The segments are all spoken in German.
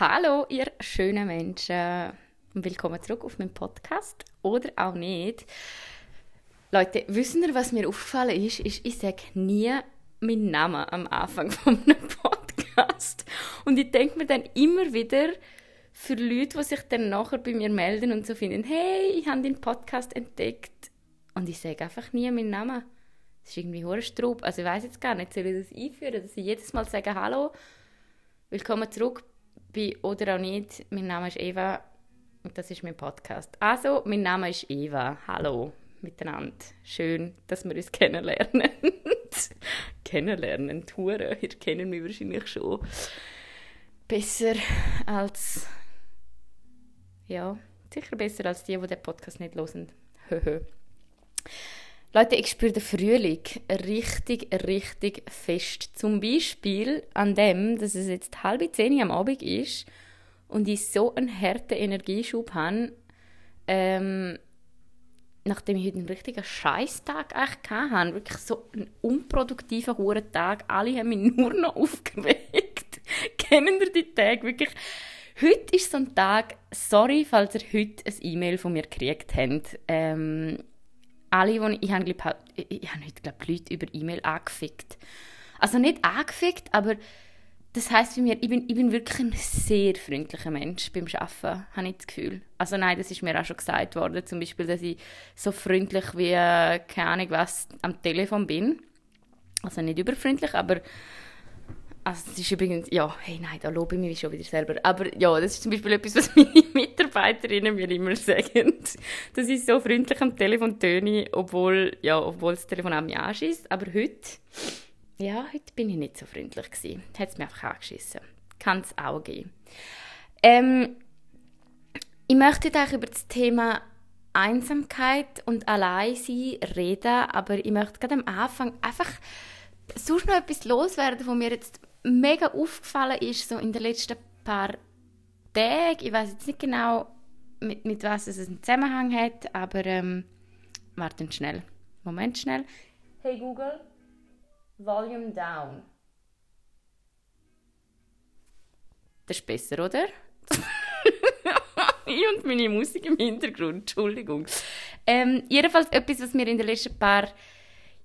Hallo, ihr schönen Menschen. Und willkommen zurück auf meinem Podcast. Oder auch nicht. Leute, wissen ihr, was mir aufgefallen ist? ist ich sage nie meinen Namen am Anfang von einem Podcast. Und ich denke mir dann immer wieder, für Leute, die sich dann nachher bei mir melden und so finden, hey, ich habe den Podcast entdeckt. Und ich sage einfach nie meinen Namen. Das ist irgendwie Horrorstraub. Also ich weiß jetzt gar nicht, soll ich das einführen, dass ich jedes Mal sage, hallo, willkommen zurück bei Oder auch nicht. Mein Name ist Eva und das ist mein Podcast. Also, mein Name ist Eva. Hallo miteinander. Schön, dass wir uns kennenlernen. kennenlernen, Touren. Ihr kennt mich wahrscheinlich schon besser als ja, sicher besser als die, die den Podcast nicht hören. Leute, ich spüre den Frühling richtig, richtig fest. Zum Beispiel an dem, dass es jetzt halb zehn am Abend ist und ich so einen harten Energieschub habe, ähm, nachdem ich heute einen richtigen Scheißtag hatte, wirklich so einen unproduktiven Tag, alle haben mich nur noch aufgeregt. Kennen ihr die Tage wirklich? Heute ist so ein Tag, sorry, falls ihr heute ein E-Mail von mir gekriegt habt. Ähm, alle, die ich, ich habe, ich habe heute, glaube Leute über E-Mail angefickt. Also nicht angefickt, aber das heißt für mich, ich bin, ich bin wirklich ein sehr freundlicher Mensch beim Arbeiten, habe ich das Gefühl. Also nein, das ist mir auch schon gesagt worden, zum Beispiel, dass ich so freundlich wie, keine Ahnung was, am Telefon bin. Also nicht überfreundlich, aber also das ist übrigens, ja, hey nein, da lobe ich mich schon wieder selber. Aber ja, das ist zum Beispiel etwas, was meine Mitarbeiterinnen mir immer sagen, dass ich so freundlich am Telefon töne, obwohl, ja, obwohl das Telefon an mich anschießt. Aber heute, ja, heute bin ich nicht so freundlich gewesen. Hat es mir einfach angeschissen. Kann es auch gehen. Ähm, ich möchte heute über das Thema Einsamkeit und Alleinsein reden, aber ich möchte gerade am Anfang einfach sonst noch etwas loswerden, wo mir jetzt mega aufgefallen ist, so in den letzten paar Tagen, ich weiß jetzt nicht genau, mit, mit was es einen Zusammenhang hat, aber ähm, warten schnell. Moment schnell. Hey Google, Volume down. Das ist besser, oder? ich und meine Musik im Hintergrund, Entschuldigung. Ähm, jedenfalls etwas, was mir in den letzten paar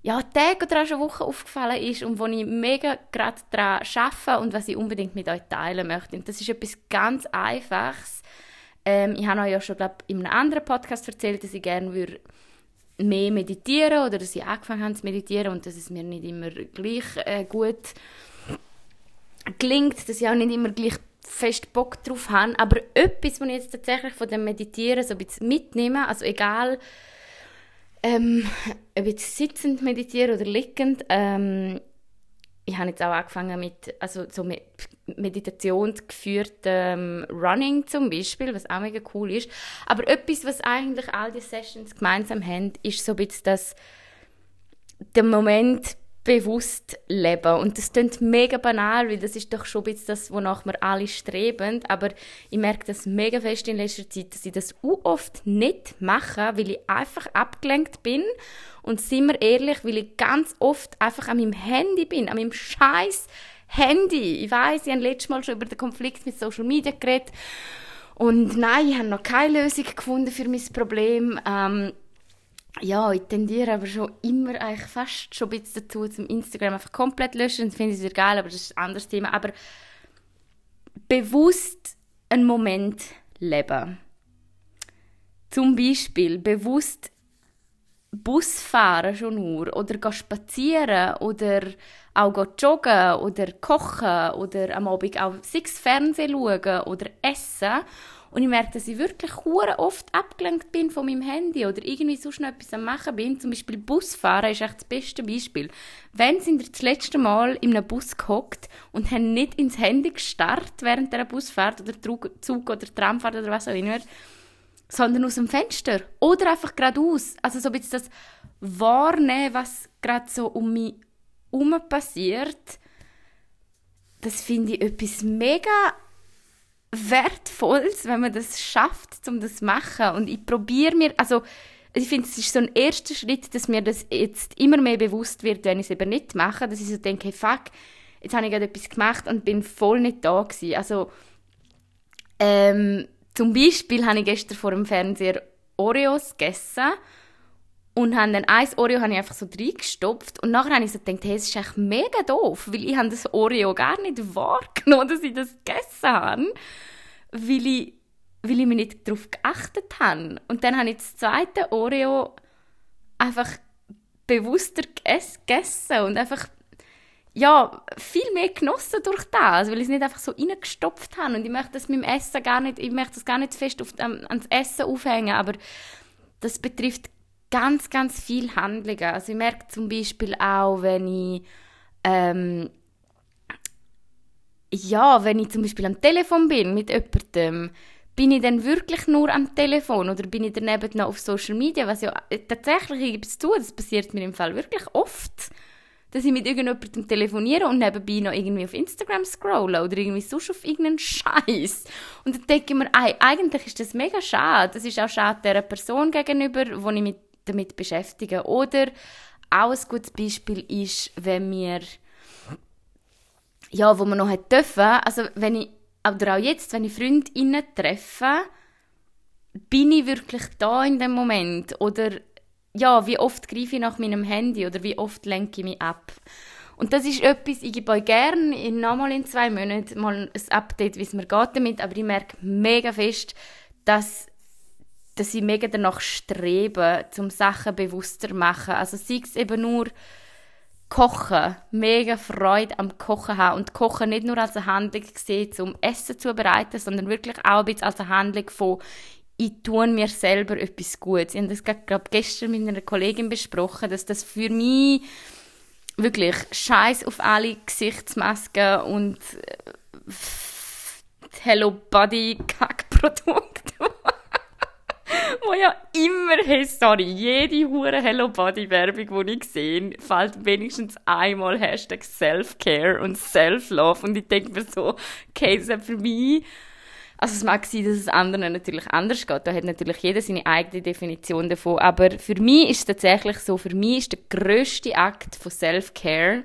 ja, Tage oder auch schon Wochen aufgefallen ist und wo ich mega gerade daran arbeite und was ich unbedingt mit euch teilen möchte. Und das ist etwas ganz Einfaches. Ähm, ich habe euch ja schon, glaub, in einem anderen Podcast erzählt, dass ich gerne mehr meditieren oder dass ich angefangen habe zu meditieren und dass es mir nicht immer gleich äh, gut gelingt, dass ich auch nicht immer gleich fest Bock drauf habe. Aber etwas, was ich jetzt tatsächlich von dem Meditieren so ein bisschen mitnehme, also egal, ähm, ob jetzt sitzend meditieren oder liegend, ähm, ich habe jetzt auch angefangen mit also so mit meditationsgeführtem Running zum Beispiel, was auch mega cool ist. Aber etwas, was eigentlich all die Sessions gemeinsam haben, ist so ein bisschen das, der Moment bewusst leben. Und das klingt mega banal, weil das ist doch schon ein bisschen das, wonach wir alle streben. Aber ich merke das mega fest in letzter Zeit, dass ich das u oft nicht mache, weil ich einfach abgelenkt bin. Und sind wir ehrlich, weil ich ganz oft einfach an meinem Handy bin, an meinem scheiß Handy. Ich weiß, ich habe letztes Mal schon über den Konflikt mit Social Media geredet. Und nein, ich habe noch keine Lösung gefunden für mein Problem. Ähm, ja, ich tendiere aber schon immer eigentlich fast schon ein bisschen dazu, zum Instagram einfach komplett löschen. Das finde ich sehr geil, aber das ist ein anderes Thema. Aber bewusst einen Moment leben. Zum Beispiel bewusst Bus fahren schon nur oder spazieren oder auch joggen oder kochen oder am Abend auch sechs Fernsehen schauen oder essen und ich merke, dass ich wirklich oft abgelenkt bin von meinem Handy oder irgendwie so schnell etwas am machen bin. Zum Beispiel Busfahren ist echt das beste Beispiel. Wenn sind ihr das letzte Mal in einem Bus gehockt und haben nicht ins Handy gestarrt während der Busfahrt oder Zug oder Tramfahrt oder was auch immer, sondern aus dem Fenster oder einfach geradeaus. Also so ein bisschen das Wahrnehmen, was gerade so um mich herum passiert, das finde ich etwas mega Wertvolles, wenn man das schafft, um das zu machen. Und ich probiere mir, also ich finde, es ist so ein erster Schritt, dass mir das jetzt immer mehr bewusst wird, wenn ich es eben nicht mache, dass ich so denke, hey, fuck, jetzt habe ich gerade etwas gemacht und bin voll nicht da gewesen. Also Ähm, zum Beispiel habe ich gestern vor dem Fernseher Oreos gegessen und habe dann ein Oreo habe ich einfach so reingestopft und nachher habe ich so gedacht, hey, es ist echt mega doof, weil ich habe das Oreo gar nicht wahrgenommen, dass ich das gegessen habe, weil ich, weil ich mich nicht darauf geachtet habe. Und dann habe ich das zweite Oreo einfach bewusster gegessen und einfach ja, viel mehr genossen durch das, weil ich es nicht einfach so reingestopft habe. Und ich möchte das mit dem Essen gar nicht, ich möchte das gar nicht fest auf, ähm, ans Essen aufhängen, aber das betrifft ganz, ganz viele Handlungen. Also ich merke zum Beispiel auch, wenn ich ähm, ja, wenn ich zum Beispiel am Telefon bin mit jemandem, bin ich dann wirklich nur am Telefon oder bin ich daneben noch auf Social Media, was ja äh, tatsächlich, ich gebe es zu, das passiert mir im Fall wirklich oft dass ich mit irgendjemandem telefoniere und nebenbei noch irgendwie auf Instagram scrolle oder irgendwie sonst auf irgendeinen Scheiß. Und dann denke ich mir, ey, eigentlich ist das mega schade. Das ist auch schade der Person gegenüber, wo ich mich damit beschäftige. Oder auch ein gutes Beispiel ist, wenn wir ja, wo man noch dürfen, also wenn ich, oder auch jetzt, wenn ich Freundinnen treffe, bin ich wirklich da in dem Moment oder ja, wie oft greife ich nach meinem Handy oder wie oft lenke ich mich ab. Und das ist etwas, ich gebe euch gerne nochmal in zwei Monaten mal ein Update, wie es mir geht damit, aber ich merke mega fest, dass, dass ich mega danach strebe, um Sachen bewusster zu machen. Also sei es eben nur Kochen, mega Freude am Kochen haben und Kochen nicht nur als eine Handlung sehen, um Essen zu bereiten, sondern wirklich auch ein bisschen als eine Handlung von ich tue mir selber etwas Gutes. Ich habe das gerade gestern mit einer Kollegin besprochen, dass das für mich wirklich Scheiß auf alle Gesichtsmasken und äh, Hello Body Kackprodukte, wo ja immer, hey, sorry, jede hure Hello Body Werbung, die ich sehe, fällt wenigstens einmal Hashtag Self-Care und Self-Love und ich denke mir so, okay, das ist für mich also es mag sein, dass es anderen natürlich anders geht. Da hat natürlich jeder seine eigene Definition davon. Aber für mich ist es tatsächlich so, für mich ist der grösste Akt von Self-Care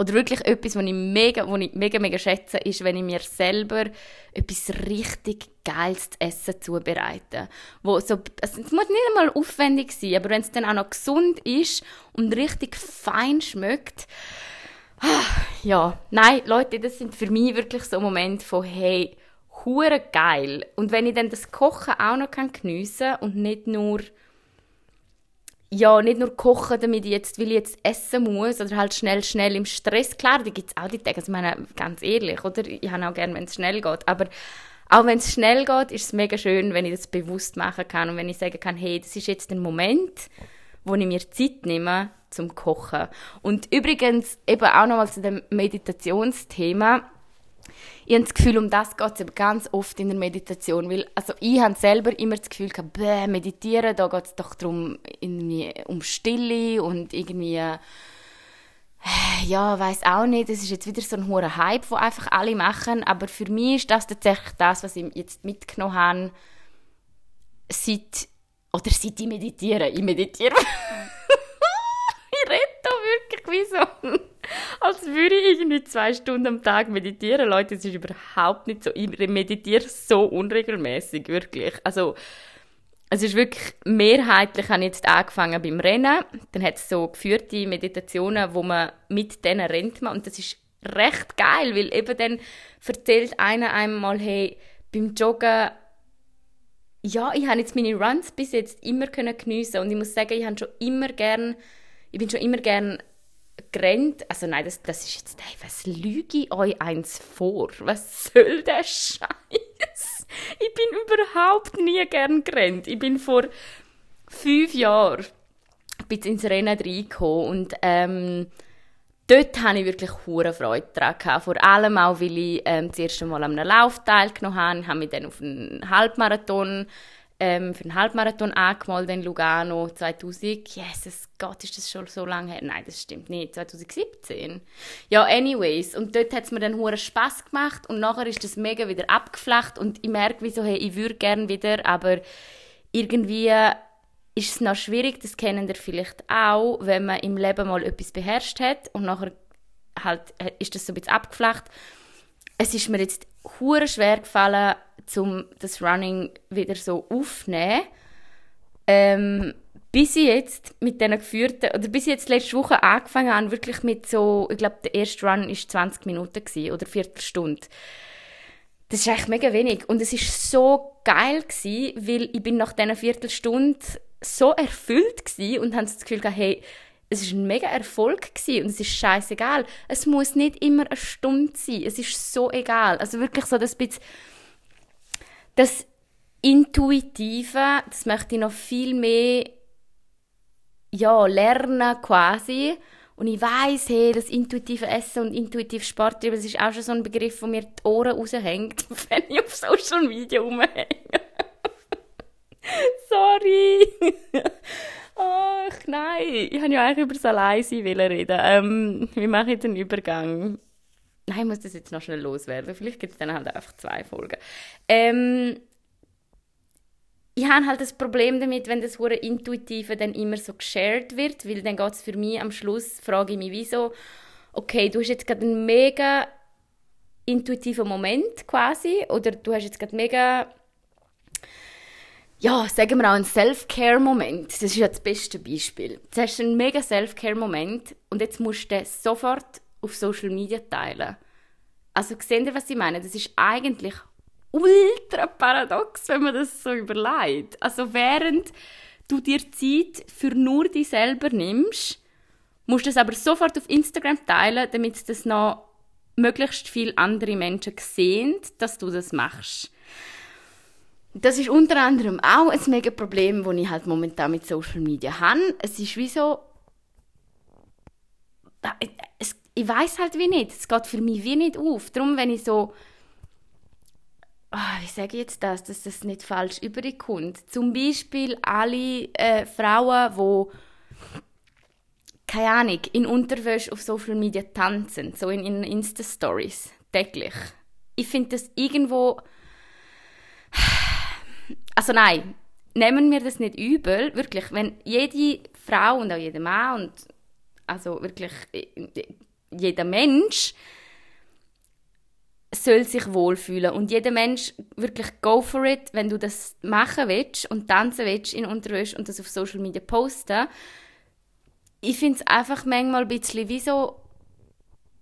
oder wirklich etwas, was ich mega, was ich mega, mega schätze, ist, wenn ich mir selber etwas richtig Geiles zu essen zubereite. Wo so, es muss nicht einmal aufwendig sein, aber wenn es dann auch noch gesund ist und richtig fein schmeckt, ah, ja, nein, Leute, das sind für mich wirklich so Momente von, hey, hure geil. Und wenn ich dann das Kochen auch noch geniessen kann und nicht nur ja, nicht nur kochen, damit ich jetzt, weil ich jetzt essen muss oder halt schnell, schnell im Stress. Klar, da gibt es auch die Tage, also ich meine, ganz ehrlich, oder? Ich habe auch gerne, wenn es schnell geht, aber auch wenn es schnell geht, ist es mega schön, wenn ich das bewusst machen kann und wenn ich sagen kann, hey, das ist jetzt der Moment, wo ich mir Zeit nehme zum Kochen. Und übrigens eben auch nochmal zu dem Meditationsthema, ich habe das Gefühl, um das geht es ganz oft in der Meditation. Weil, also ich habe selber immer das Gefühl, gehabt, bäh, meditieren, da geht es doch darum, irgendwie um Stille und irgendwie, äh, ja, weiß auch nicht, das ist jetzt wieder so ein hoher Hype, den einfach alle machen. Aber für mich ist das tatsächlich das, was ich jetzt mitgenommen habe, seit, oder seit ich meditiere. Ich meditiere. ich rede da wirklich wie so als würde ich irgendwie zwei Stunden am Tag meditieren. Leute, es ist überhaupt nicht so. Ich meditiere so unregelmäßig, wirklich. Also, es ist wirklich mehrheitlich, habe ich jetzt angefangen beim Rennen. Dann hat es so geführte Meditationen, wo man mit denen rennt. Man. Und das ist recht geil, weil eben dann erzählt einer einmal, hey, beim Joggen ja, ich habe jetzt meine Runs bis jetzt immer können geniessen und ich muss sagen, ich habe schon immer gern, ich bin schon immer gern gerannt. Also nein, das, das ist jetzt, hey, was lüge ich euch eins vor? Was soll der Scheiß? Ich bin überhaupt nie gern gerannt. Ich bin vor fünf Jahren bis ins Rennen reingekommen und ähm, dort hatte ich wirklich hohe Freude daran. Vor allem auch, weil ich ähm, das erste Mal an einem Lauf teilgenommen habe. Ich habe mich dann auf einen Halbmarathon ähm, für einen Halbmarathon angemeldet in Lugano 2000. Jesus Gott, ist das schon so lange her? Nein, das stimmt nicht. 2017. Ja, anyways. Und dort hat es mir dann hohen Spass gemacht und nachher ist das mega wieder abgeflacht und ich merke, wie so, hey, ich würde gerne wieder, aber irgendwie ist es noch schwierig, das kennen ihr vielleicht auch, wenn man im Leben mal etwas beherrscht hat und nachher halt ist das so ein bisschen abgeflacht es ist mir jetzt hure schwer gefallen, um das Running wieder so aufzunehmen. Ähm, bis ich jetzt mit diesen geführten, oder bis ich jetzt letzte Woche angefangen habe, wirklich mit so, ich glaube, der erste Run war 20 Minuten gewesen, oder Viertelstunde. Das ist eigentlich mega wenig. Und es war so geil gewesen, weil ich bin nach diesen Viertelstunde so erfüllt gewesen und habe das Gefühl gehabt, hey, es ist ein mega Erfolg gewesen und es ist scheißegal. Es muss nicht immer eine Stunde sein. Es ist so egal. Also wirklich so das bisschen, das Intuitive, das möchte ich noch viel mehr ja, lernen quasi. Und ich weiß, hey, das intuitive Essen und intuitiv Sport, das ist auch schon so ein Begriff, wo mir die Ohren raushängt, wenn ich auf Social Media rumhänge. Sorry. Ach nein, ich habe ja eigentlich über das Alleinsein reden. Ähm, wie mache ich den Übergang? Nein, ich muss das jetzt noch schnell loswerden. Vielleicht gibt es dann halt einfach zwei Folgen. Ähm, ich habe halt das Problem damit, wenn das hure Intuitive dann immer so geshared wird, weil dann geht es für mich am Schluss, frage ich mich, wieso, okay, du hast jetzt gerade einen mega intuitiven Moment quasi, oder du hast jetzt gerade mega ja, sagen wir auch einen Self-Care-Moment. Das ist ja das beste Beispiel. Du hast einen mega Self-Care-Moment und jetzt musst du sofort auf Social Media teilen. Also, seht ihr, was ich meine? Das ist eigentlich ultra paradox, wenn man das so überlegt. Also, während du dir Zeit für nur dich selber nimmst, musst du es aber sofort auf Instagram teilen, damit das noch möglichst viele andere Menschen sehen, dass du das machst. Das ist unter anderem auch ein mega Problem, das ich halt momentan mit Social Media habe. Es ist wie so... Es, ich weiß halt wie nicht. Es geht für mich wie nicht auf. Darum, wenn ich so... Oh, wie sage ich jetzt das, dass das nicht falsch überkommt? Zum Beispiel alle äh, Frauen, die keine Ahnung, in Unterwäsche auf Social Media tanzen, so in, in Insta-Stories, täglich. Ich finde das irgendwo also nein, nehmen wir das nicht übel, wirklich, wenn jede Frau und auch jeder Mann und also wirklich jeder Mensch soll sich wohlfühlen und jeder Mensch wirklich go for it, wenn du das machen willst und tanzen willst in Unterwäsche und das auf Social Media posten. Ich finde es einfach manchmal ein bisschen wie so,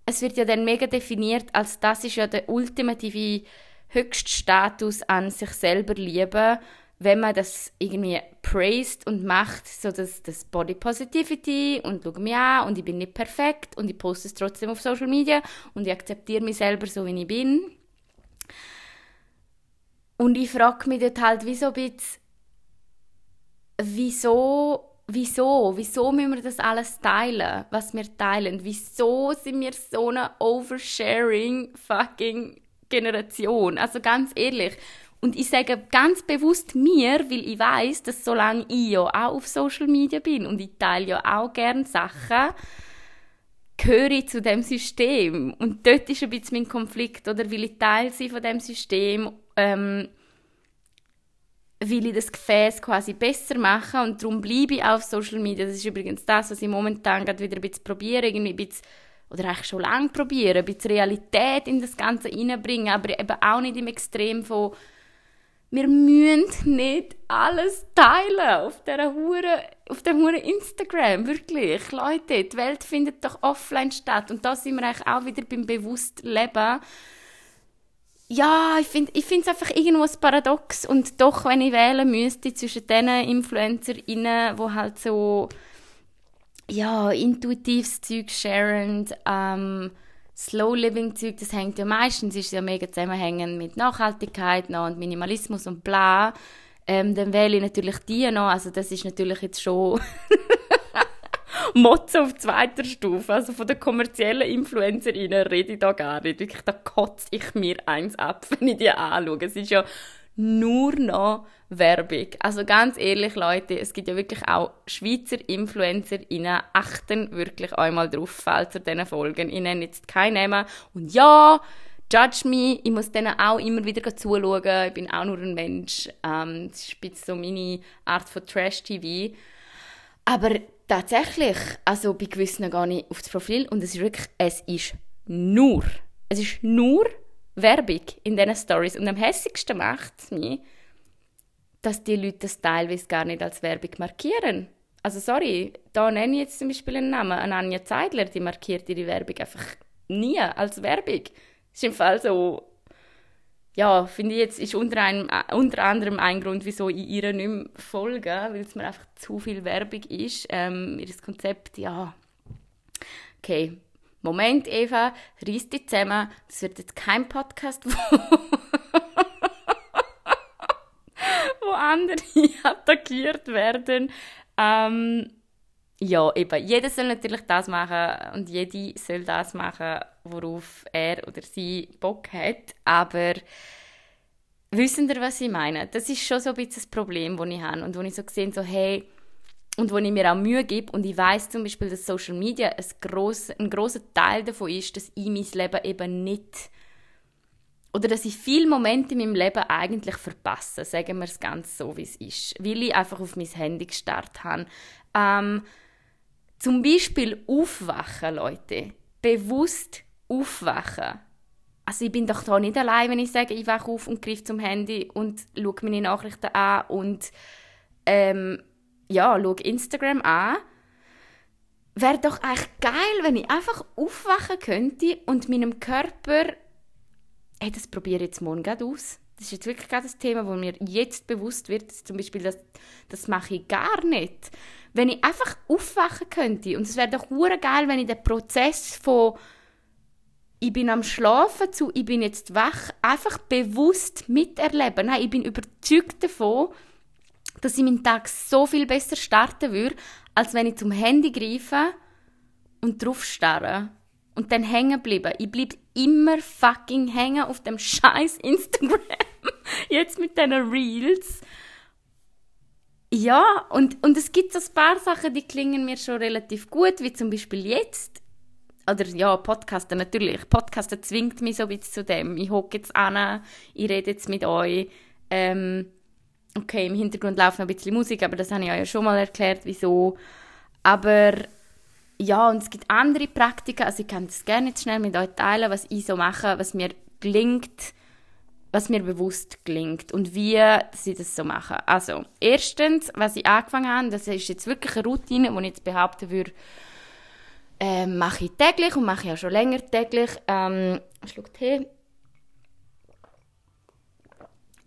es wird ja dann mega definiert, als das ist ja der ultimative Höchststatus an sich selber lieben, wenn man das irgendwie praised und macht, so dass das Body Positivity und schau mich an und ich bin nicht perfekt und ich poste es trotzdem auf Social Media und ich akzeptiere mich selber so, wie ich bin. Und ich frage mich dort halt wie so ein bisschen, wieso, wieso, wieso müssen wir das alles teilen, was wir teilen? Wieso sind wir so eine oversharing fucking Generation. Also ganz ehrlich. Und ich sage ganz bewusst mir, weil ich weiß, dass solange ich ja auch auf Social Media bin und ich teile ja auch gerne Sachen, gehöre ich zu dem System. Und dort ist ein bisschen mein Konflikt, oder will ich Teil sein von dem System, ähm, will ich das Gefäß quasi besser machen und darum bleibe ich auf Social Media. Das ist übrigens das, was ich momentan gerade wieder ein bisschen probiere, irgendwie ein bisschen oder eigentlich schon lange probieren, ein bisschen Realität in das Ganze reinbringen, aber eben auch nicht im Extrem von wir müssen nicht alles teilen auf dieser Hure, auf dem Hure Instagram, wirklich. Leute, die Welt findet doch offline statt und da sind wir auch wieder beim bewusst Leben. Ja, ich finde ich es einfach irgendwo ein Paradox und doch, wenn ich wählen müsste zwischen diesen InfluencerInnen, die halt so ja, intuitives Zeug sharen, ähm, Slow Living Zeug, das hängt ja meistens, ist ja mega zusammenhängend mit Nachhaltigkeit noch und Minimalismus und bla. Ähm, dann wähle ich natürlich die noch, also das ist natürlich jetzt schon Motto auf zweiter Stufe, also von den kommerziellen InfluencerInnen rede ich da gar nicht, wirklich, da kotze ich mir eins ab, wenn ich die anschaue. Es ist ja nur noch Werbung. Also ganz ehrlich, Leute, es gibt ja wirklich auch Schweizer InfluencerInnen. Achten wirklich einmal drauf, falls ihr diesen Folgen. Ich nenne jetzt keinen Namen. Und ja, judge me. Ich muss denen auch immer wieder zuschauen. Ich bin auch nur ein Mensch. Ähm, das ist so meine Art von Trash-TV. Aber tatsächlich, also bei gewissen gehe ich auf das Profil und es ist wirklich, es ist nur, es ist nur Werbung in diesen Stories. Und am hässigsten macht es mich, dass die Leute das teilweise gar nicht als Werbung markieren. Also sorry, da nenne ich jetzt zum Beispiel einen Namen, eine Anja Zeidler, die markiert ihre Werbung einfach nie als Werbung. Ist im Fall so, ja, finde ich jetzt, ist unter, einem, unter anderem ein Grund, wieso ich ihr nicht mehr folge, weil es mir einfach zu viel Werbung ist. Ähm, ihr Konzept, ja, okay, Moment, Eva, reiss dich zusammen, das wird jetzt kein Podcast, wo, wo andere attackiert werden. Ähm, ja, eben, jeder soll natürlich das machen und jede soll das machen, worauf er oder sie Bock hat. Aber wissen ihr, was ich meine? Das ist schon so ein bisschen das Problem, das ich habe. Und wo ich so gesehen so, hey, und wo ich mir auch Mühe gebe und ich weiß zum Beispiel, dass Social Media ein, gross, ein grosser Teil davon ist, dass ich mein Leben eben nicht oder dass ich viele Momente in meinem Leben eigentlich verpasse, sagen wir es ganz so, wie es ist, weil ich einfach auf mein Handy gestartet habe. Ähm, zum Beispiel aufwachen, Leute. Bewusst aufwachen. Also ich bin doch da nicht allein, wenn ich sage, ich wache auf und greife zum Handy und schaue meine Nachrichten an und ähm, ja, schaue Instagram an. Wäre doch eigentlich geil, wenn ich einfach aufwachen könnte und meinem Körper hey, das probiere ich jetzt morgen gerade aus. Das ist jetzt wirklich gerade das Thema, wo mir jetzt bewusst wird, zum Beispiel, das, das mache ich gar nicht. Wenn ich einfach aufwachen könnte, und es wäre doch geil, wenn ich den Prozess von ich bin am Schlafen zu ich bin jetzt wach, einfach bewusst miterleben. Nein, ich bin überzeugt davon, dass ich meinen Tag so viel besser starten würde, als wenn ich zum Handy greife und drauf starre und dann hängen bleiben. Ich bleibe immer fucking hängen auf dem scheiß Instagram. Jetzt mit diesen Reels. Ja, und, und es gibt so ein paar Sachen, die klingen mir schon relativ gut, wie zum Beispiel jetzt. Oder ja, Podcasten natürlich. Podcasten zwingt mich so ein bisschen zu dem. Ich hocke jetzt an, ich rede jetzt mit euch. Ähm, okay, im Hintergrund läuft noch ein bisschen Musik, aber das habe ich euch ja schon mal erklärt, wieso. Aber ja, und es gibt andere Praktika, also ich kann das gerne jetzt schnell mit euch teilen, was ich so mache, was mir gelingt, was mir bewusst gelingt und wie sie das so machen. Also, erstens, was ich angefangen habe, das ist jetzt wirklich eine Routine, die ich jetzt behaupten würde, äh, mache ich täglich und mache ich auch schon länger täglich. Ähm, Schluck Tee.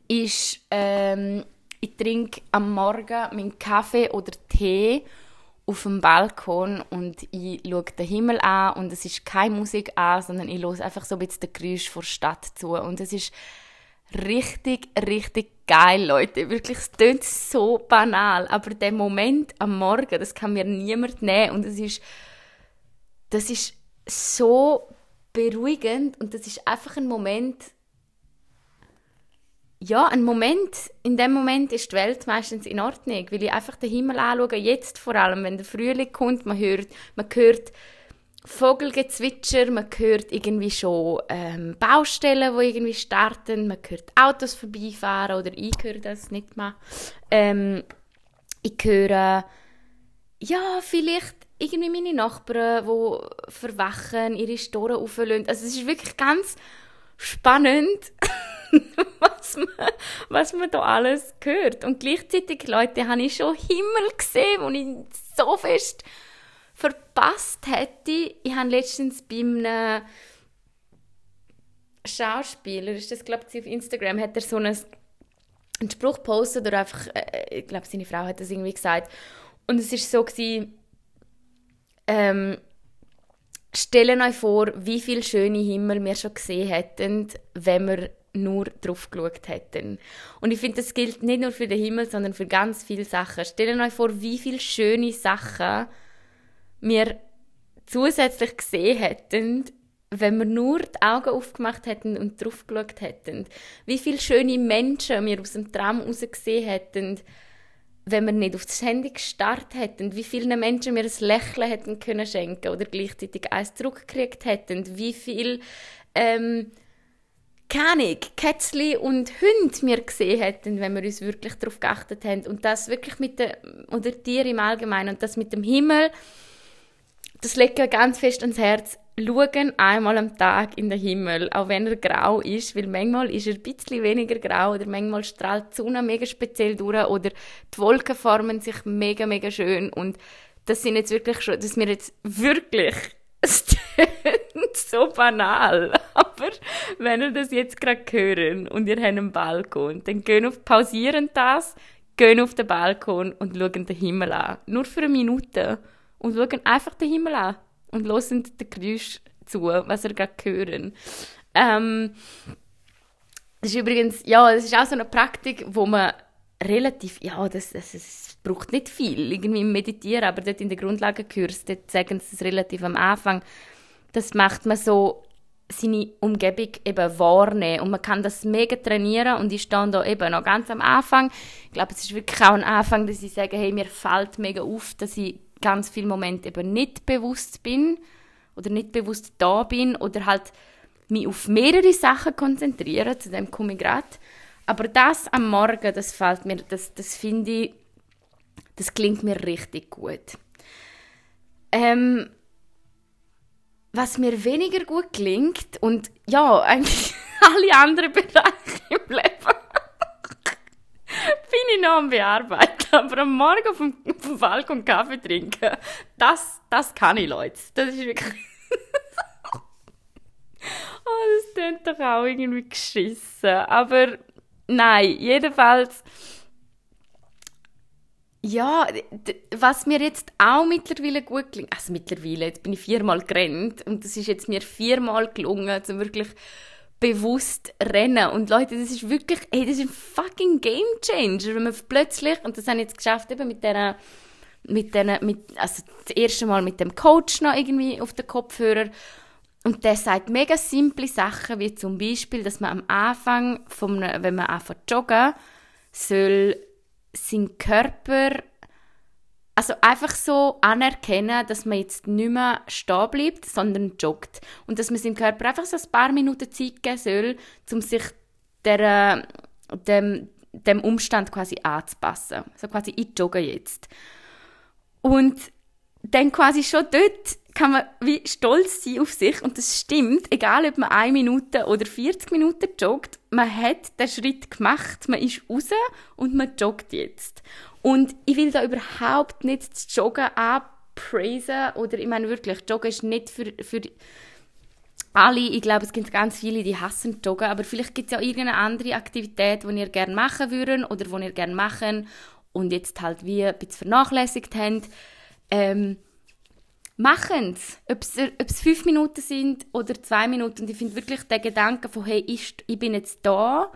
Ist, ähm, ich trinke am Morgen meinen Kaffee oder Tee auf dem Balkon und ich schaue den Himmel an und es ist keine Musik an, sondern ich höre einfach so ein bisschen den Geräusch der Stadt zu. Und es ist richtig, richtig geil, Leute. Wirklich, es klingt so banal, aber der Moment am Morgen, das kann mir niemand nehmen. Und es ist, das ist so beruhigend und das ist einfach ein Moment, ja, ein Moment, in dem Moment ist die Welt meistens in Ordnung, weil ich einfach den Himmel anschaue, jetzt vor allem, wenn der Frühling kommt, man hört, man hört Vogelgezwitscher, man hört irgendwie schon ähm, Baustellen, die irgendwie starten, man hört Autos vorbeifahren oder ich höre das nicht mehr. Ähm, ich höre, ja, vielleicht irgendwie meine Nachbarn, die verwachen, ihre Storen auflösen. Also es ist wirklich ganz spannend. was man, was man da alles hört. Und gleichzeitig, Leute, habe ich schon Himmel gesehen, wo ich so fest verpasst hätte. Ich habe letztens bei einem Schauspieler, ist das glaube ich auf Instagram, hat er so einen, einen Spruch gepostet oder einfach, äh, ich glaube seine Frau hat das irgendwie gesagt. Und es ist so gewesen, ähm, Stellen euch vor, wie viele schöne Himmel wir schon gesehen hätten, wenn wir nur drauf geschaut hätten. Und ich finde, das gilt nicht nur für den Himmel, sondern für ganz viele Sachen. Stellt euch vor, wie viele schöne Sachen wir zusätzlich gesehen hätten, wenn wir nur die Augen aufgemacht hätten und drauf geschaut hätten. Wie viele schöne Menschen wir aus dem Traum raus gesehen hätten, wenn wir nicht auf das Handy gestarrt hätten, wie vielen Menschen wir ein Lächeln hätten können schenken oder gleichzeitig eins zurückgekriegt hätten, wie viel ähm, keine Kätzli und Hunde wir gesehen hätten, wenn wir uns wirklich darauf geachtet hätten. Und das wirklich mit der, oder Tiere im Allgemeinen und das mit dem Himmel, das legt mir ganz fest ans Herz. schauen einmal am Tag in den Himmel, auch wenn er grau ist, weil manchmal ist er ein bisschen weniger grau oder manchmal strahlt die Sonne mega speziell durch oder die Wolken formen sich mega, mega schön und das sind jetzt wirklich schon, dass wir jetzt wirklich, so banal, aber wenn ihr das jetzt gerade hören und ihr habt einen Balkon, dann gehen auf, pausieren das, gehen auf den Balkon und schauen den Himmel an. Nur für eine Minute. Und schauen einfach den Himmel an und hören den Geräusch zu, was ihr gerade hören. Ähm, das ist übrigens, ja, das ist auch so eine Praktik, wo man relativ, ja, das, das, das braucht nicht viel, irgendwie Meditieren, aber dort in der Grundlagenkurs, dort sagen sie es relativ am Anfang, das macht man so seine Umgebung eben wahrnehmen und man kann das mega trainieren und ich stehe da eben noch ganz am Anfang. Ich glaube, es ist wirklich auch ein Anfang, dass ich sage, hey, mir fällt mega auf, dass ich ganz viele Momente eben nicht bewusst bin oder nicht bewusst da bin oder halt mich auf mehrere Sachen konzentriere, zu dem komme ich gerade. Aber das am Morgen, das fällt mir, das, das finde ich, das klingt mir richtig gut. Ähm, was mir weniger gut klingt und ja, eigentlich alle anderen Bereiche im Leben bin ich noch am Bearbeiten. Aber am Morgen auf dem, auf dem Balkon Kaffee trinken, das, das kann ich, Leute. Das ist wirklich... oh, das klingt doch auch irgendwie geschissen. Aber nein, jedenfalls ja, was mir jetzt auch mittlerweile gut gelingt, also mittlerweile, jetzt bin ich viermal gerannt und das ist jetzt mir viermal gelungen, zum wirklich bewusst rennen. Und Leute, das ist wirklich, hey, das ist ein fucking Game Changer, wenn man plötzlich, und das habe ich jetzt geschafft eben mit der mit den, mit, also das erste Mal mit dem Coach noch irgendwie auf den Kopfhörer und der sagt mega simple Sachen, wie zum Beispiel, dass man am Anfang, vom, wenn man anfängt zu joggen, soll sein Körper also einfach so anerkennen, dass man jetzt nicht mehr stehen bleibt, sondern joggt. Und dass man seinem Körper einfach so ein paar Minuten Zeit geben soll, um sich der, dem, dem Umstand quasi anzupassen. So quasi, ich jogge jetzt. Und dann quasi schon dort kann man wie stolz sein auf sich und das stimmt, egal ob man eine Minute oder 40 Minuten joggt, man hat den Schritt gemacht, man ist raus und man joggt jetzt. Und ich will da überhaupt nicht das Joggen abpraisen oder ich meine wirklich, Joggen ist nicht für, für alle, ich glaube, es gibt ganz viele, die hassen Joggen, aber vielleicht gibt es ja irgendeine andere Aktivität, die ihr gerne machen würden oder die ihr gerne machen und jetzt halt wie ein bisschen vernachlässigt habt. Ähm, machen es. Ob es fünf Minuten sind oder zwei Minuten. Und ich finde wirklich den Gedanken von, hey, ich, ich bin jetzt da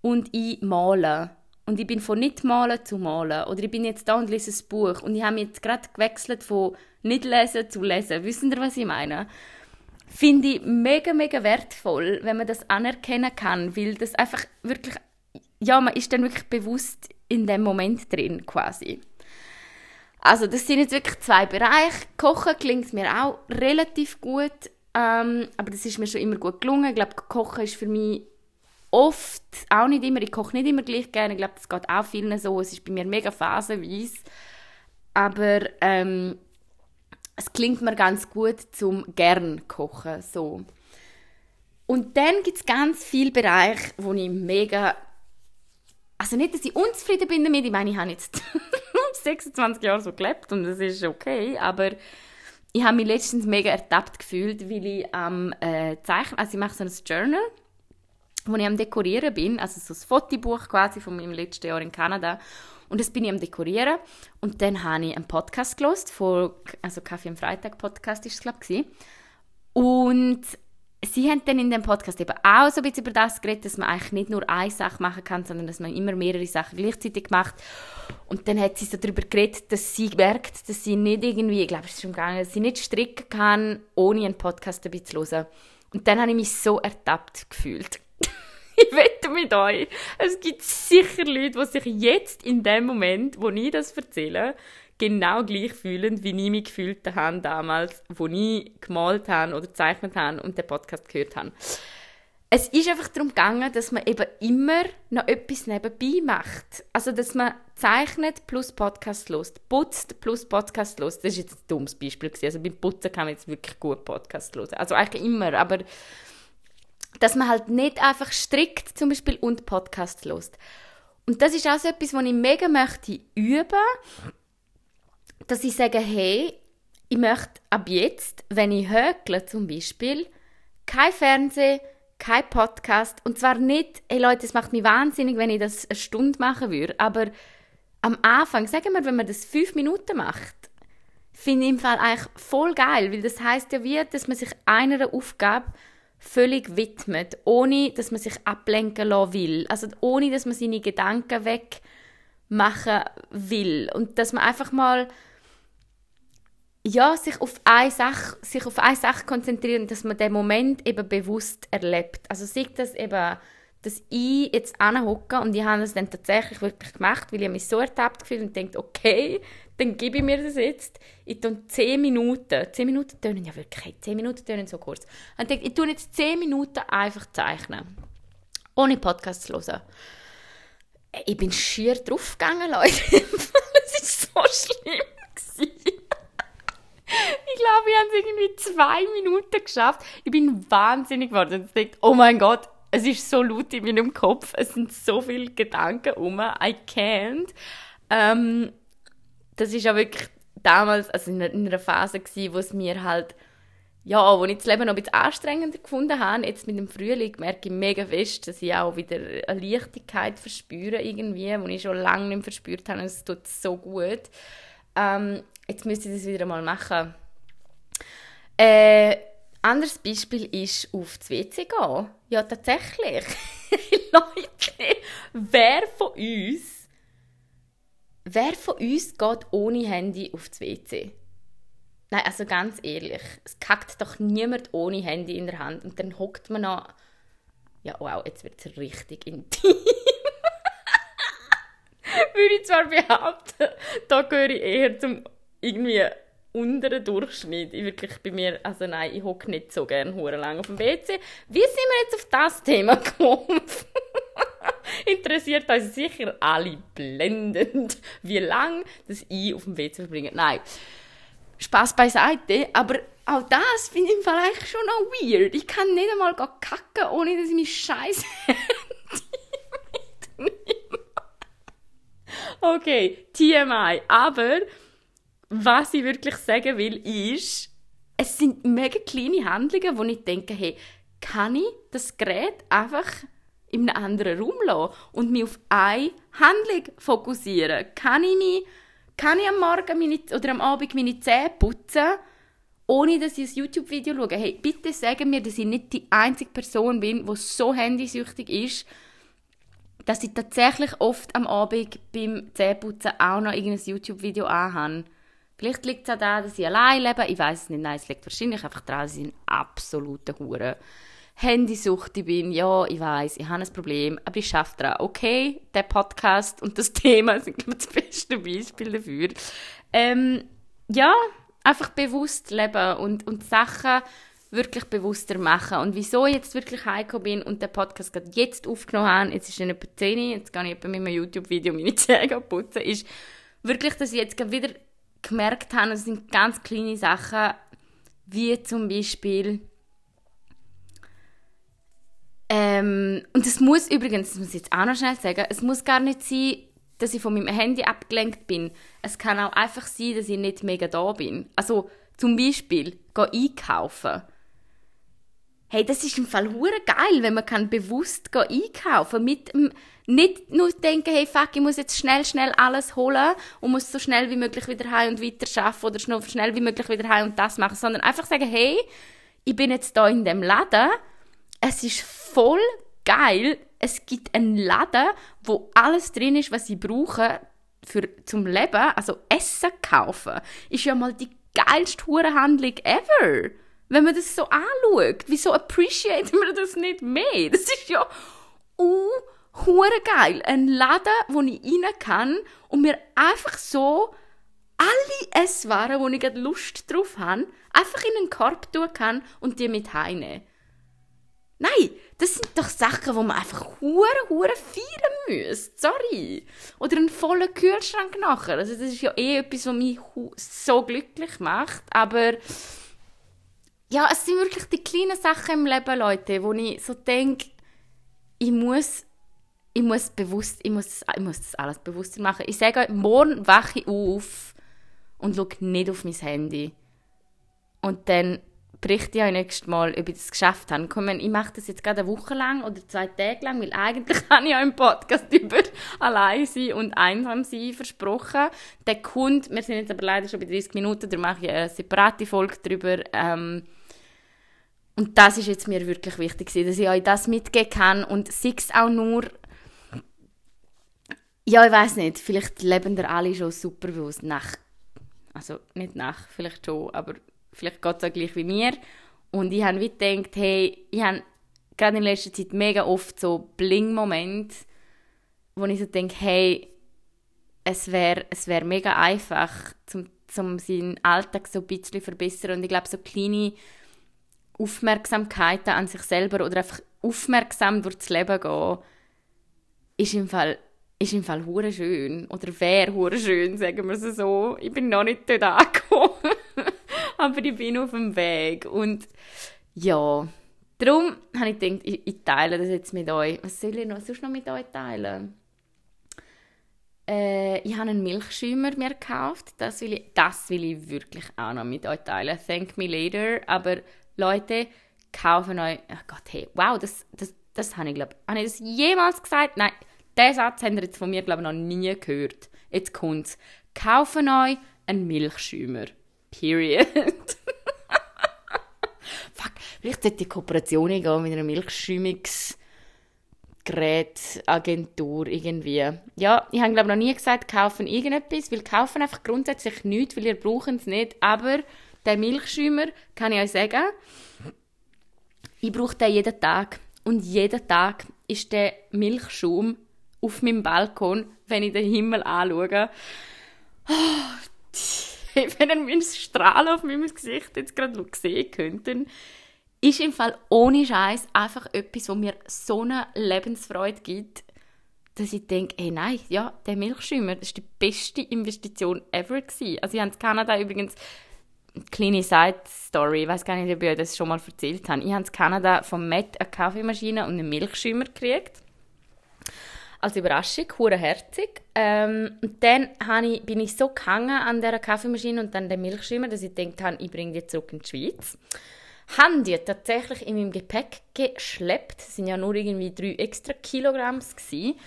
und ich male. Und ich bin von nicht malen zu malen. Oder ich bin jetzt da und lese ein Buch. Und ich habe jetzt gerade gewechselt von nicht lesen zu lesen. Wissen ihr, was ich meine? Finde ich mega, mega wertvoll, wenn man das anerkennen kann. Weil das einfach wirklich, ja, man ist dann wirklich bewusst in dem Moment drin, quasi. Also das sind jetzt wirklich zwei Bereiche. Kochen klingt mir auch relativ gut, ähm, aber das ist mir schon immer gut gelungen. Ich glaube, Kochen ist für mich oft, auch nicht immer, ich koche nicht immer gleich gerne. Ich glaube, das geht auch vielen so. Es ist bei mir mega phasenweise. Aber ähm, es klingt mir ganz gut zum gern kochen. So. Und dann gibt es ganz viele Bereiche, wo ich mega also nicht, dass ich unzufrieden bin damit, ich meine, ich habe jetzt 26 Jahre so gelebt und das ist okay, aber ich habe mich letztens mega ertappt gefühlt, weil ich am äh, Zeichnen, also ich mache so ein Journal, wo ich am Dekorieren bin, also so ein Fotobuch quasi von meinem letzten Jahr in Kanada und das bin ich am Dekorieren und dann habe ich einen Podcast gelost also Kaffee am Freitag Podcast ist es glaube ich und sie haben dann in dem Podcast eben auch so ein bisschen über das geredet, dass man eigentlich nicht nur eine Sache machen kann, sondern dass man immer mehrere Sachen gleichzeitig macht. Und dann hat sie so darüber geredet, dass sie merkt, dass sie nicht irgendwie, ich glaube, es ist schon gegangen, dass sie nicht stricken kann, ohne einen Podcast dabei zu hören. Und dann habe ich mich so ertappt gefühlt. ich wette mit euch, es gibt sicher Leute, die sich jetzt in dem Moment, wo ich das erzähle, genau gleich fühlen, wie ich mich gefühlt habe damals, wo ich gemalt habe oder gezeichnet habe und den Podcast gehört habe. es ist einfach darum gegangen, dass man eben immer noch etwas nebenbei macht. Also, dass man zeichnet plus Podcast lost, putzt plus Podcast lost. Das ist jetzt ein dummes Beispiel gewesen. Also beim Putzen kann man jetzt wirklich gut Podcast hören. Also eigentlich immer, aber dass man halt nicht einfach strikt zum Beispiel und Podcast lost. Und das ist auch so etwas, was ich mega möchte üben, dass ich sage, hey, ich möchte ab jetzt, wenn ich hökle zum Beispiel, kein Fernsehen, kein Podcast. Und zwar nicht, hey Leute, es macht mich wahnsinnig, wenn ich das eine Stunde machen würde, aber am Anfang, sagen wir, wenn man das fünf Minuten macht, finde ich im Fall eigentlich voll geil, weil das heißt ja wie, dass man sich einer Aufgabe völlig widmet, ohne dass man sich ablenken lassen will. Also ohne, dass man seine Gedanken wegmachen will. Und dass man einfach mal ja, sich auf eine Sache, sich auf eine Sache konzentrieren, dass man den Moment eben bewusst erlebt. Also sieht das eben, dass ich jetzt anhocke und ich habe das dann tatsächlich wirklich gemacht, weil ich mich so ertappt gefühlt und denkt, okay, dann gebe ich mir das jetzt. Ich tue 10 Minuten, 10 Minuten tönen ja wirklich, 10 Minuten tönen so kurz. Und ich denke, ich tue jetzt 10 Minuten einfach zeichnen, ohne Podcast zu hören. Ich bin schier draufgegangen, Leute. Es war so schlimm. Glaube, ich habe es irgendwie zwei Minuten geschafft. Ich bin wahnsinnig geworden. Ich dachte, oh mein Gott, es ist so laut in meinem Kopf. Es sind so viele Gedanken um. I can't. Ähm, das ist ja wirklich damals, also in einer Phase gewesen, wo es mir halt, ja, wo ich das Leben noch ein bisschen anstrengender gefunden habe. Jetzt mit dem Frühling merke ich mega fest, dass ich auch wieder eine Leichtigkeit verspüre irgendwie, die ich schon lange nicht verspürt habe. Es tut so gut. Ähm, jetzt müsste ich das wieder mal machen. Äh, anderes Beispiel ist auf das WC gehen. Ja, tatsächlich. Leute, wer von uns, wer von uns geht ohne Handy auf das WC? Nein, also ganz ehrlich, es kackt doch niemand ohne Handy in der Hand und dann hockt man noch. Ja, wow, jetzt wird es richtig intim. Würde ich zwar behaupten, da gehöre ich eher zum irgendwie unteren Durchschnitt. Ich wirklich bei mir, also nein, ich hocke nicht so gerne hure lang auf dem WC. Wie sind wir jetzt auf das Thema gekommen? Interessiert uns sicher alle blendend, wie lang das ich auf dem WC verbringe. Nein, Spaß beiseite, aber auch das finde ich eigentlich schon noch weird. Ich kann nicht einmal kacken, ohne dass ich mich scheiße okay, TMI. Aber was ich wirklich sagen will, ist, es sind mega kleine Handlungen, wo ich denke, hey, kann ich das Gerät einfach in einem anderen Raum lassen und mich auf eine Handlung fokussieren? Kann ich, mich, kann ich am Morgen meine, oder am Abend meine Zähne putzen, ohne dass ich ein YouTube-Video schaue? Hey, bitte sagen mir, dass ich nicht die einzige Person bin, die so handysüchtig ist, dass ich tatsächlich oft am Abend beim Zähneputzen auch noch irgendein YouTube-Video anhabe. Vielleicht liegt es auch daran, dass sie allein leben. Ich weiß es nicht. Nein, es liegt wahrscheinlich einfach daran, dass ich ein absoluter Hure Handysucht bin. Ja, ich weiß, ich habe ein Problem, aber ich schaffe daran. Okay, der Podcast und das Thema sind glaube ich, das beste Beispiel dafür. Ähm, ja, einfach bewusst leben und, und Sachen wirklich bewusster machen. Und wieso ich jetzt wirklich heimgekommen bin und den Podcast gerade jetzt aufgenommen habe, jetzt ist es etwa 10 jetzt gehe ich mit einem YouTube-Video meine Zähne putzen, ist wirklich, dass ich jetzt wieder gemerkt habe, es sind ganz kleine Sachen, wie zum Beispiel ähm, und es muss übrigens, das muss ich jetzt auch noch schnell sagen, es muss gar nicht sein, dass ich von meinem Handy abgelenkt bin. Es kann auch einfach sein, dass ich nicht mega da bin. Also zum Beispiel, gehen einkaufen. Hey, das ist im Fall hure geil, wenn man kann bewusst einkaufen. Mit dem nicht nur denken, hey fuck, ich muss jetzt schnell, schnell alles holen und muss so schnell wie möglich wieder heim und weiter schaffen oder so schnell wie möglich wieder heim und das machen, sondern einfach sagen, hey, ich bin jetzt da in dem Laden, es ist voll geil, es gibt einen Laden, wo alles drin ist, was ich brauche für zum Leben, also Essen kaufen, ist ja mal die geilste Handlung ever. Wenn man das so anschaut, wieso appreciaten wir das nicht mehr? Das ist ja uh, geil. Ein Laden, wo ich rein kann und mir einfach so alle Esswaren, wo ich gerade Lust drauf habe, einfach in einen Korb tun kann und die mit heimnehmen. Nein, das sind doch Sachen, die man einfach hure hure feiern muss. Sorry. Oder einen vollen Kühlschrank nachher. Also das ist ja eh etwas, was mich so glücklich macht. Aber ja, es sind wirklich die kleinen Sachen im Leben, Leute, wo ich so denke, ich muss, ich muss bewusst, ich muss, ich muss das alles bewusst machen. Ich sage euch, morgen wache ich auf und schaue nicht auf mein Handy. Und dann berichte ich euch nächstes Mal, ob ich das geschafft habe. Komm, ich mache das jetzt gerade eine Woche lang oder zwei Tage lang, weil eigentlich habe ich auch im Podcast über allein sein und einsam sein versprochen. Der Kunde, wir sind jetzt aber leider schon bei 30 Minuten, da mache ich eine separate Folge darüber. Ähm, und das ist jetzt mir wirklich wichtig, dass ich euch das mitgeben kann und sei es auch nur ja, ich weiß nicht, vielleicht leben da alle schon super bewusst nach, also nicht nach, vielleicht schon, aber vielleicht geht es auch gleich wie mir. Und ich habe wie gedacht, hey, ich habe gerade in letzter Zeit mega oft so Bling-Momente, wo ich so denke, hey, es wäre es wär mega einfach, zum, zum seinen Alltag so ein bisschen verbessern. Und ich glaube, so kleine Aufmerksamkeiten an sich selber oder einfach aufmerksam durchs Leben gehen, ist im Fall ist im Fall hure schön oder wäre hure schön, sagen wir es so. Ich bin noch nicht dort angekommen aber ich bin auf dem Weg. Und ja, darum habe ich gedacht, ich, ich, teile das jetzt mit euch. Was soll ich noch, sonst noch mit euch teilen? Äh, ich habe einen Milchschäumer mir gekauft. Das will, ich, das will ich wirklich auch noch mit euch teilen. Thank me later. Aber Leute, kaufen euch... Oh Gott, hey, wow, das, das, das habe ich, glaube Habe ich das jemals gesagt? Nein, diesen Satz habt ihr jetzt von mir, glaube ich, noch nie gehört. Jetzt kommt's. Kaufen euch einen Milchschäumer. Period. Fuck, vielleicht sollte die Kooperation gehen mit einer Milchschäumungsgerätagentur irgendwie. Ja, ich habe glaube noch nie gesagt, kaufen irgendetwas, weil kaufen einfach grundsätzlich nichts, weil ihr braucht es nicht. Aber der Milchschäumer, kann ich euch sagen, ich brauche den jeden Tag. Und jeden Tag ist der Milchschaum auf meinem Balkon, wenn ich den Himmel anschaue. Oh, wenn ihr mein Strahlen auf meinem Gesicht jetzt gerade sehen könnten, ist im Fall ohne Scheiß einfach etwas, was mir so eine Lebensfreude gibt, dass ich denke, hey nein, ja, der Milchschäumer, das war die beste Investition ever gewesen. Also ich habe in Kanada übrigens kleine Side-Story, ich weiß gar nicht, ob ich das schon mal erzählt habe. Ich habe in Kanada vom Matt eine Kaffeemaschine und einen Milchschäumer gekriegt als Überraschung, hure herzig. Ähm, und dann ich, bin ich so gehangen an dieser Kaffeemaschine und dann der Milchschimmer, dass ich gedacht habe, ich bringe die zurück in die Schweiz. Haben die tatsächlich in meinem Gepäck geschleppt. Das sind ja nur irgendwie drei extra Kilogramm gewesen.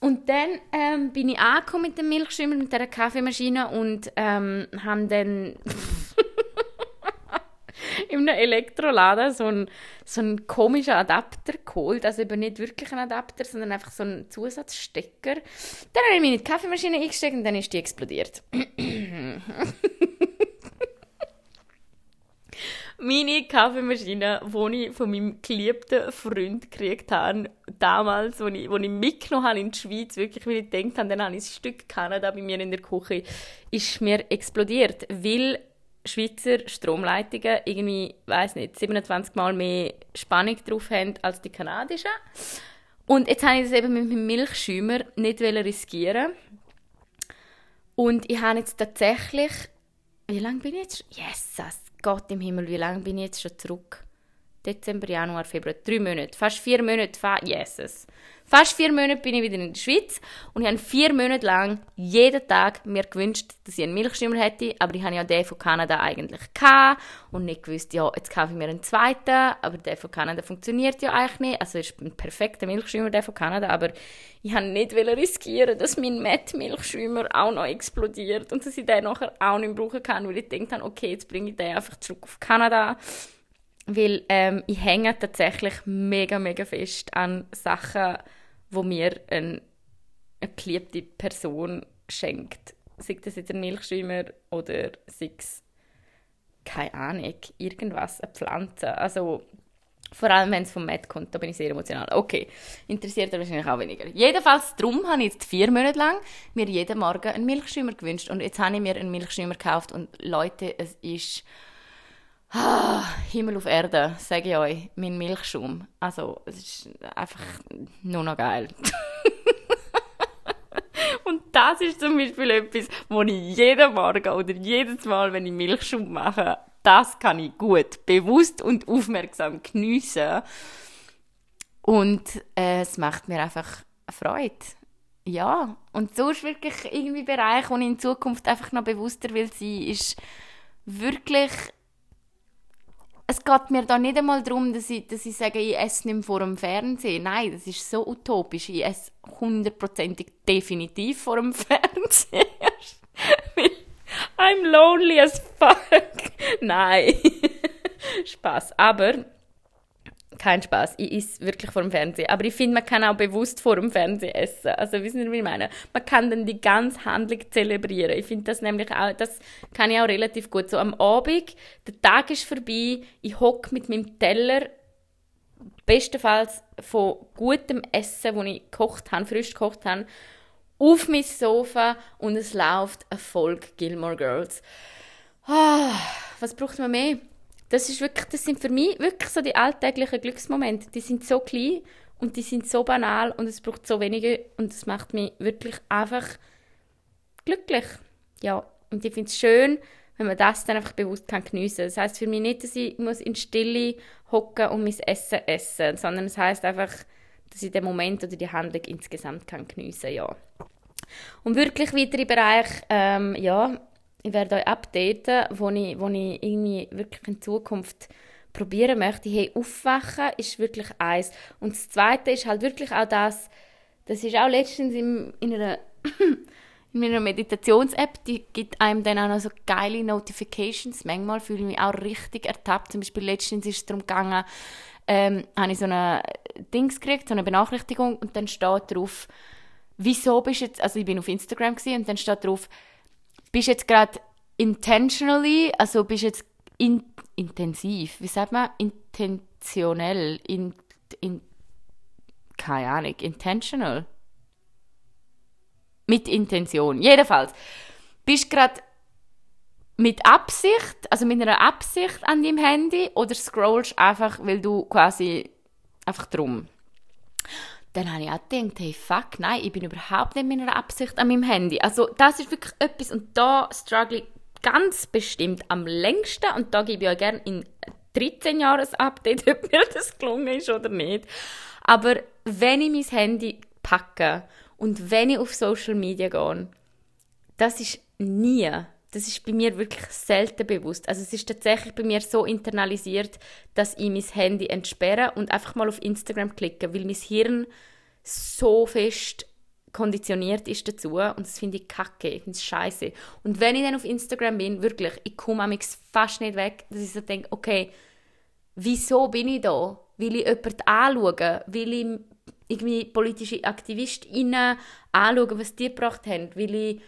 Und dann ähm, bin ich angekommen mit dem Milchschimmer, mit dieser Kaffeemaschine und ähm, haben dann in einem Elektroladen so einen, so einen komischen Adapter geholt. Also eben nicht wirklich ein Adapter, sondern einfach so einen Zusatzstecker. Dann habe ich meine Kaffeemaschine eingesteckt und dann ist die explodiert. meine Kaffeemaschine, die ich von meinem geliebten Freund gekriegt habe, damals, als ich, ich mitgenommen habe in die Schweiz, wirklich, weil ich gedacht habe, dann habe ich ein Stück Kanada bei mir in der Küche, ist mir explodiert, weil Schweizer Stromleitungen irgendwie, weiß nicht, 27 Mal mehr Spannung drauf haben als die kanadischen. Und jetzt habe ich das eben mit meinem Milchschäumer nicht riskieren. Und ich habe jetzt tatsächlich, wie lange bin ich jetzt? Jesus, Gott im Himmel, wie lange bin ich jetzt schon zurück? Dezember, Januar, Februar, drei Monate, fast vier Monate, Jesus. Fast vier Monate bin ich wieder in der Schweiz und ich habe vier Monate lang jeden Tag mir gewünscht, dass ich einen Milchschimmer hätte, aber ich habe ja den von Kanada eigentlich gehabt und nicht gewusst, ja, jetzt kaufe ich mir einen zweiten, aber der von Kanada funktioniert ja eigentlich nicht, also ist ein perfekter Milchschimmer, der von Kanada, aber ich habe nicht riskieren, dass mein Matt-Milchschimmer auch noch explodiert und dass ich den nachher auch nicht brauchen kann, weil ich gedacht habe, okay, jetzt bringe ich den einfach zurück auf Kanada weil ähm, ich hänge tatsächlich mega, mega fest an Sachen, wo mir ein, eine geliebte Person schenkt. Sei das jetzt ein Milchschäumer oder sei es, keine Ahnung, irgendwas, eine Pflanze. Also vor allem, wenn es vom Matt kommt, da bin ich sehr emotional. Okay, interessiert er wahrscheinlich auch weniger. Jedenfalls, darum habe ich jetzt vier Monate lang mir jeden Morgen einen Milchschäumer gewünscht. Und jetzt habe ich mir einen Milchschäumer gekauft und Leute, es ist Ah, Himmel auf Erde, sage ich euch, mein Milchschaum. Also, es ist einfach nur noch geil. Und das ist zum Beispiel etwas, wo ich jeden Morgen oder jedes Mal, wenn ich Milchschaum mache, das kann ich gut, bewusst und aufmerksam geniessen. Und äh, es macht mir einfach Freude. Ja, und so ist wirklich irgendwie ein Bereich, wo ich in Zukunft einfach noch bewusster will sein, ist wirklich es geht mir da nicht einmal darum, dass ich, dass ich sage, ich esse nicht mehr vor dem Fernsehen. Nein, das ist so utopisch. Ich esse hundertprozentig definitiv vor dem Fernseher. I'm lonely as fuck. Nein. Spaß. Aber kein Spaß. Ich esse wirklich vor dem Fernsehen. Aber ich finde, man kann auch bewusst vor dem Fernsehen essen. Also, wissen Sie, wie ich meine? Man kann dann die ganze Handlung zelebrieren. Ich finde das nämlich auch, das kann ich auch relativ gut. So am Abend, der Tag ist vorbei, ich hocke mit meinem Teller, bestenfalls von gutem Essen, das ich gekocht habe, frisch gekocht habe, auf mein Sofa und es läuft eine Folge Gilmore Girls. Ah, was braucht man mehr? Das, ist wirklich, das sind für mich wirklich so die alltäglichen Glücksmomente. Die sind so klein und die sind so banal und es braucht so wenige und es macht mich wirklich einfach glücklich. Ja, und ich finde es schön, wenn man das dann einfach bewusst kann geniessen. Das heißt für mich nicht, dass ich muss in Stille hocken und mein Essen essen, sondern es heißt einfach, dass ich den Moment oder die Handlung insgesamt kann geniessen, ja. Und wirklich weitere Bereich, ähm, ja, ich werde euch updaten, wo ich, wo ich irgendwie wirklich in Zukunft probieren möchte. Hey, aufwachen ist wirklich eins. Und das Zweite ist halt wirklich auch das, das ist auch letztens in, in einer in meiner Meditations-App, die gibt einem dann auch noch so geile Notifications. Manchmal fühle ich mich auch richtig ertappt. Zum Beispiel letztens ist es darum gegangen, ähm, habe ich so eine Dings gekriegt, so eine Benachrichtigung und dann steht drauf, wieso bist du jetzt, also ich bin auf Instagram gewesen, und dann steht drauf, bist jetzt gerade intentionally, also bist jetzt in, intensiv, wie sagt man, intentionell, in, in, keine Ahnung, intentional. Mit Intention, jedenfalls. Bist gerade mit Absicht, also mit einer Absicht an deinem Handy oder scrollst einfach, weil du quasi einfach drum dann habe ich auch gedacht, hey, fuck, nein, ich bin überhaupt nicht mit einer Absicht an meinem Handy. Also das ist wirklich etwas und da struggle ich ganz bestimmt am längsten und da gebe ich euch gerne in 13 Jahres Update, ob mir das gelungen ist oder nicht. Aber wenn ich mein Handy packe und wenn ich auf Social Media gehe, das ist nie, das ist bei mir wirklich selten bewusst. Also es ist tatsächlich bei mir so internalisiert, dass ich mein Handy entsperre und einfach mal auf Instagram klicke, weil mein Hirn so fest konditioniert ist dazu und das finde ich kacke, ich finde es scheiße. Und wenn ich dann auf Instagram bin, wirklich, ich komme fast nicht weg, dass ich so denke, okay, wieso bin ich da? Will ich jemanden anschauen? Will ich irgendwie politische AktivistInnen anschauen, was die gebracht haben? Will ich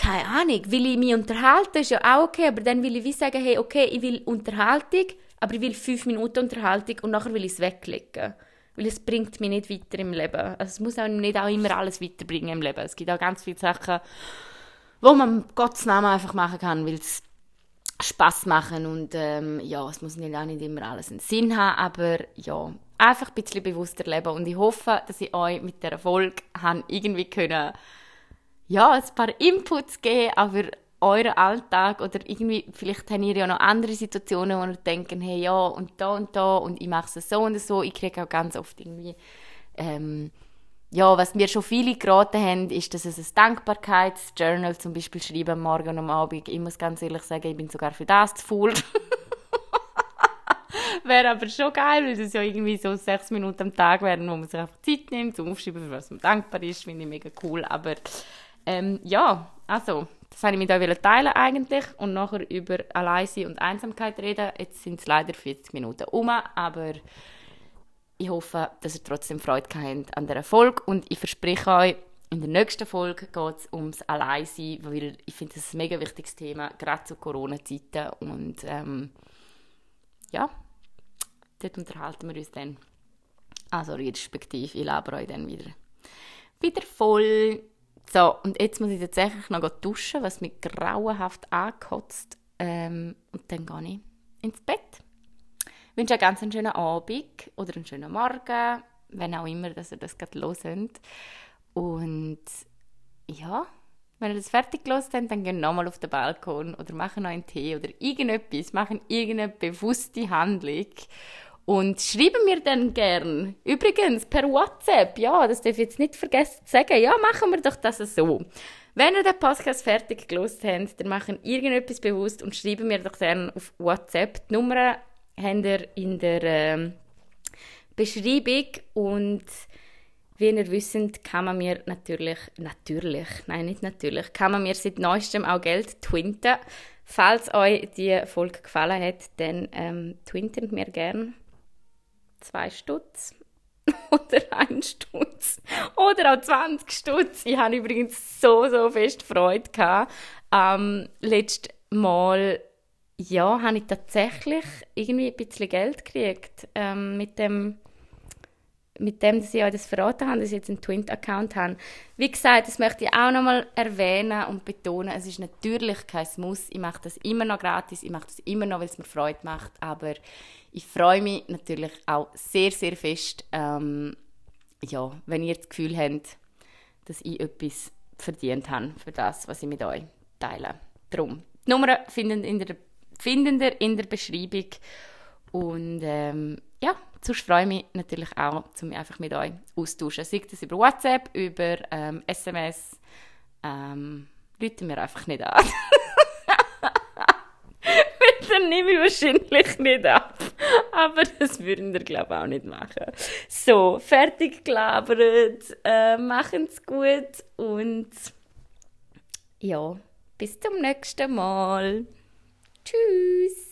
keine Ahnung, will ich mich unterhalten, ist ja auch okay, aber dann will ich wie sagen, hey, okay, ich will Unterhaltung, aber ich will fünf Minuten Unterhaltung und nachher will ich es weglegen. Weil es bringt mich nicht weiter im Leben. Also es muss auch nicht auch immer alles weiterbringen im Leben. Es gibt auch ganz viele Sachen, wo man Gottes Namen einfach machen kann, weil es Spaß machen und ähm, ja, es muss nicht auch nicht immer alles einen Sinn haben, aber ja, einfach ein bisschen bewusster leben und ich hoffe, dass ich euch mit der Erfolg irgendwie können ja, ein paar Inputs geben, aber euren Alltag oder irgendwie, vielleicht habt ihr ja noch andere Situationen, wo ihr denkt, hey, ja, und da und da und ich mache es so und so. Ich kriege auch ganz oft irgendwie, ähm, ja, was mir schon viele geraten haben, ist, dass es ein Dankbarkeitsjournal zum Beispiel schreiben, morgen und am Abend. Ich muss ganz ehrlich sagen, ich bin sogar für das zu faul. wäre aber schon geil, weil das ja irgendwie so sechs Minuten am Tag wären, wo man sich einfach Zeit nimmt, zum Aufschreiben, für was man dankbar ist, finde ich mega cool. Aber ähm, ja, also, das wollte ich mit euch teilen eigentlich und nachher über Alleinsein und Einsamkeit reden. Jetzt sind es leider 40 Minuten um, aber ich hoffe, dass ihr trotzdem Freude habt an der Folge und ich verspreche euch, in der nächsten Folge geht es ums Alleinsein, weil ich finde, das ist ein mega wichtiges Thema, gerade zu Corona-Zeiten und ähm, ja, dort unterhalten wir uns dann. Also respektive, ich labere euch dann wieder, wieder voll. So, und jetzt muss ich tatsächlich noch duschen, was mich grauenhaft angekotzt. Ähm, und dann gehe ich. ins Bett. Ich wünsche euch ganz einen schönen Abend oder einen schönen Morgen, wenn auch immer, dass ihr das gerade hört. Und ja, wenn ihr das fertig gelesen habt, dann gehen nochmal auf den Balkon oder machen noch einen Tee oder irgendetwas, machen irgendeine bewusste Handlung und schreiben mir dann gern. Übrigens, per WhatsApp, ja, das darf ich jetzt nicht vergessen zu sagen, ja, machen wir doch das so. Wenn ihr den Podcast fertig gelesen habt, dann machen irgendetwas bewusst und schreiben mir doch gerne auf WhatsApp. Die Nummer habt ihr in der äh, Beschreibung und wie ihr wisst, kann man mir natürlich, natürlich, nein, nicht natürlich, kann man mir seit neuestem auch Geld twinten. Falls euch die Folge gefallen hat, dann ähm, twintet mir gerne zwei Stutz oder ein Stutz oder auch 20 Stutz. Ich habe übrigens so, so fest Freude gehabt. Ähm, letztes Mal, ja, habe ich tatsächlich irgendwie ein bisschen Geld gekriegt ähm, mit dem mit dem, dass ich euch das verraten habe, dass ich jetzt einen Twint-Account habe. Wie gesagt, das möchte ich auch nochmal erwähnen und betonen, es ist natürlich kein Muss. Ich mache das immer noch gratis, ich mache das immer noch, weil es mir Freude macht, aber ich freue mich natürlich auch sehr, sehr fest, ähm, ja, wenn ihr das Gefühl habt, dass ich etwas verdient habe für das, was ich mit euch teile. Darum, die Nummer findet in der, findet ihr in der Beschreibung und ähm, ja, sonst freue ich mich natürlich auch, um mich einfach mit euch austauschen. Sei das über WhatsApp, über ähm, SMS, ähm, Leute mir einfach nicht an. Dann nehme ich wahrscheinlich nicht ab. Aber das würden wir, glaube ich, auch nicht machen. So, fertig gelabert. Äh, machen's gut und ja, bis zum nächsten Mal. Tschüss.